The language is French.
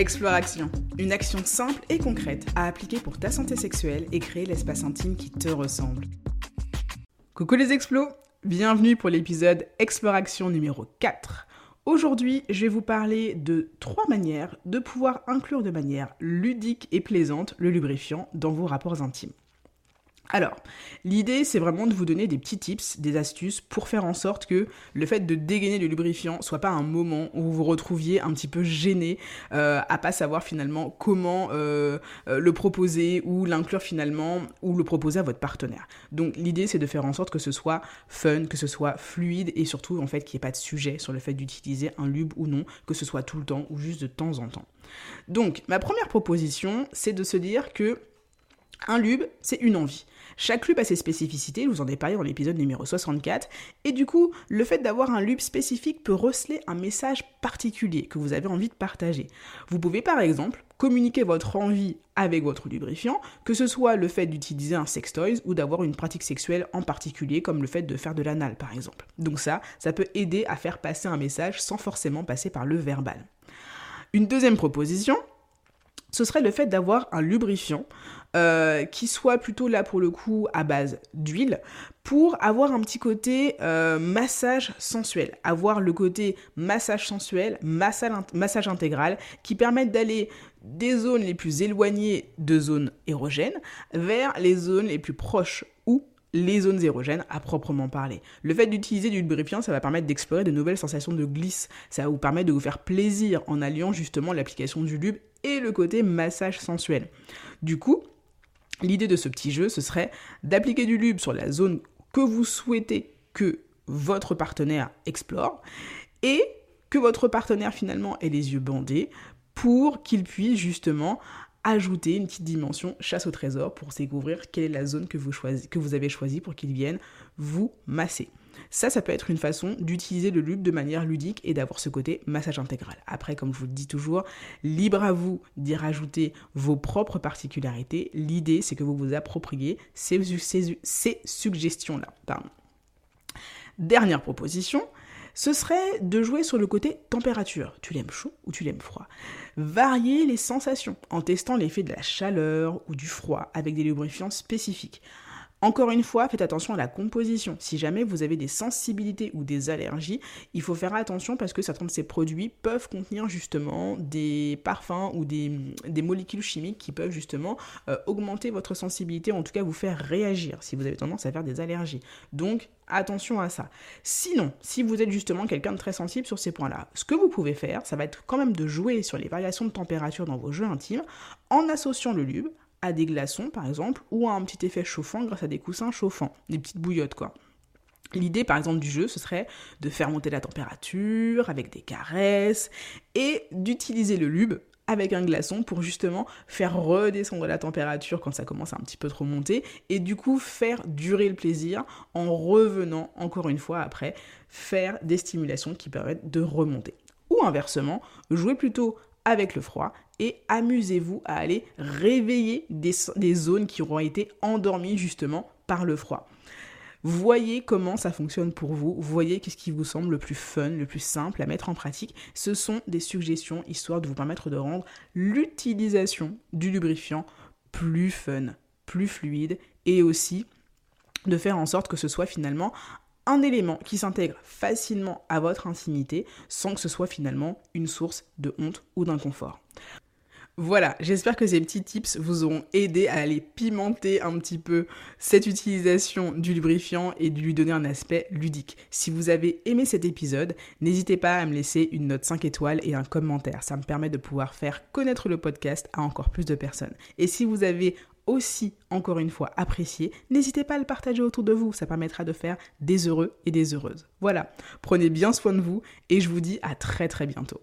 Explore Action, une action simple et concrète à appliquer pour ta santé sexuelle et créer l'espace intime qui te ressemble. Coucou les explos, bienvenue pour l'épisode Explore Action numéro 4. Aujourd'hui, je vais vous parler de trois manières de pouvoir inclure de manière ludique et plaisante le lubrifiant dans vos rapports intimes. Alors, l'idée, c'est vraiment de vous donner des petits tips, des astuces pour faire en sorte que le fait de dégainer le lubrifiant soit pas un moment où vous vous retrouviez un petit peu gêné euh, à pas savoir finalement comment euh, euh, le proposer ou l'inclure finalement ou le proposer à votre partenaire. Donc, l'idée, c'est de faire en sorte que ce soit fun, que ce soit fluide et surtout en fait qu'il n'y ait pas de sujet sur le fait d'utiliser un lube ou non, que ce soit tout le temps ou juste de temps en temps. Donc, ma première proposition, c'est de se dire que un lube, c'est une envie. Chaque lube a ses spécificités, je vous en ai parlé dans l'épisode numéro 64, et du coup, le fait d'avoir un lube spécifique peut receler un message particulier que vous avez envie de partager. Vous pouvez par exemple communiquer votre envie avec votre lubrifiant, que ce soit le fait d'utiliser un sextoys ou d'avoir une pratique sexuelle en particulier, comme le fait de faire de l'anal par exemple. Donc ça, ça peut aider à faire passer un message sans forcément passer par le verbal. Une deuxième proposition, ce serait le fait d'avoir un lubrifiant euh, qui soit plutôt là pour le coup à base d'huile pour avoir un petit côté euh, massage sensuel, avoir le côté massage sensuel, massage, massage intégral qui permettent d'aller des zones les plus éloignées de zones érogènes vers les zones les plus proches ou les zones érogènes à proprement parler. Le fait d'utiliser du lubrifiant, ça va permettre d'explorer de nouvelles sensations de glisse. Ça va vous permettre de vous faire plaisir en alliant justement l'application du lube et le côté massage sensuel. Du coup, l'idée de ce petit jeu, ce serait d'appliquer du lube sur la zone que vous souhaitez que votre partenaire explore et que votre partenaire finalement ait les yeux bandés pour qu'il puisse justement ajouter une petite dimension chasse au trésor pour découvrir quelle est la zone que vous, que vous avez choisie pour qu'il vienne vous masser. Ça, ça peut être une façon d'utiliser le lube de manière ludique et d'avoir ce côté massage intégral. Après, comme je vous le dis toujours, libre à vous d'y rajouter vos propres particularités. L'idée, c'est que vous vous appropriez ces suggestions-là. Dernière proposition, ce serait de jouer sur le côté température. Tu l'aimes chaud ou tu l'aimes froid Varier les sensations en testant l'effet de la chaleur ou du froid avec des lubrifiants spécifiques. Encore une fois, faites attention à la composition. Si jamais vous avez des sensibilités ou des allergies, il faut faire attention parce que certains de ces produits peuvent contenir justement des parfums ou des, molécules chimiques qui peuvent justement euh, augmenter votre sensibilité, en tout cas vous faire réagir si vous avez tendance à faire des allergies. Donc attention à ça. Sinon, si vous êtes justement quelqu'un de très sensible sur ces points-là, ce que vous pouvez faire, ça va être quand même de jouer sur les variations de température dans vos jeux intimes en associant le lube des glaçons par exemple, ou à un petit effet chauffant grâce à des coussins chauffants, des petites bouillottes quoi. L'idée par exemple du jeu, ce serait de faire monter la température avec des caresses et d'utiliser le lube avec un glaçon pour justement faire redescendre la température quand ça commence à un petit peu trop monter et du coup faire durer le plaisir en revenant encore une fois après faire des stimulations qui permettent de remonter. Ou inversement, jouer plutôt avec le froid et amusez-vous à aller réveiller des, zones qui auront été endormies justement par le froid. Voyez comment ça fonctionne pour vous, voyez qu'est-ce qui vous semble le plus fun, le plus simple à mettre en pratique. Ce sont des suggestions histoire de vous permettre de rendre l'utilisation du lubrifiant plus fun, plus fluide et aussi de faire en sorte que ce soit finalement un élément qui s'intègre facilement à votre intimité sans que ce soit finalement une source de honte ou d'inconfort. Voilà, j'espère que ces petits tips vous auront aidé à aller pimenter un petit peu cette utilisation du lubrifiant et de lui donner un aspect ludique. Si vous avez aimé cet épisode, n'hésitez pas à me laisser une note 5 étoiles et un commentaire. Ça me permet de pouvoir faire connaître le podcast à encore plus de personnes. Et si vous avez aussi, encore une fois, apprécié, n'hésitez pas à le partager autour de vous, ça permettra de faire des heureux et des heureuses. Voilà, prenez bien soin de vous et je vous dis à très très bientôt.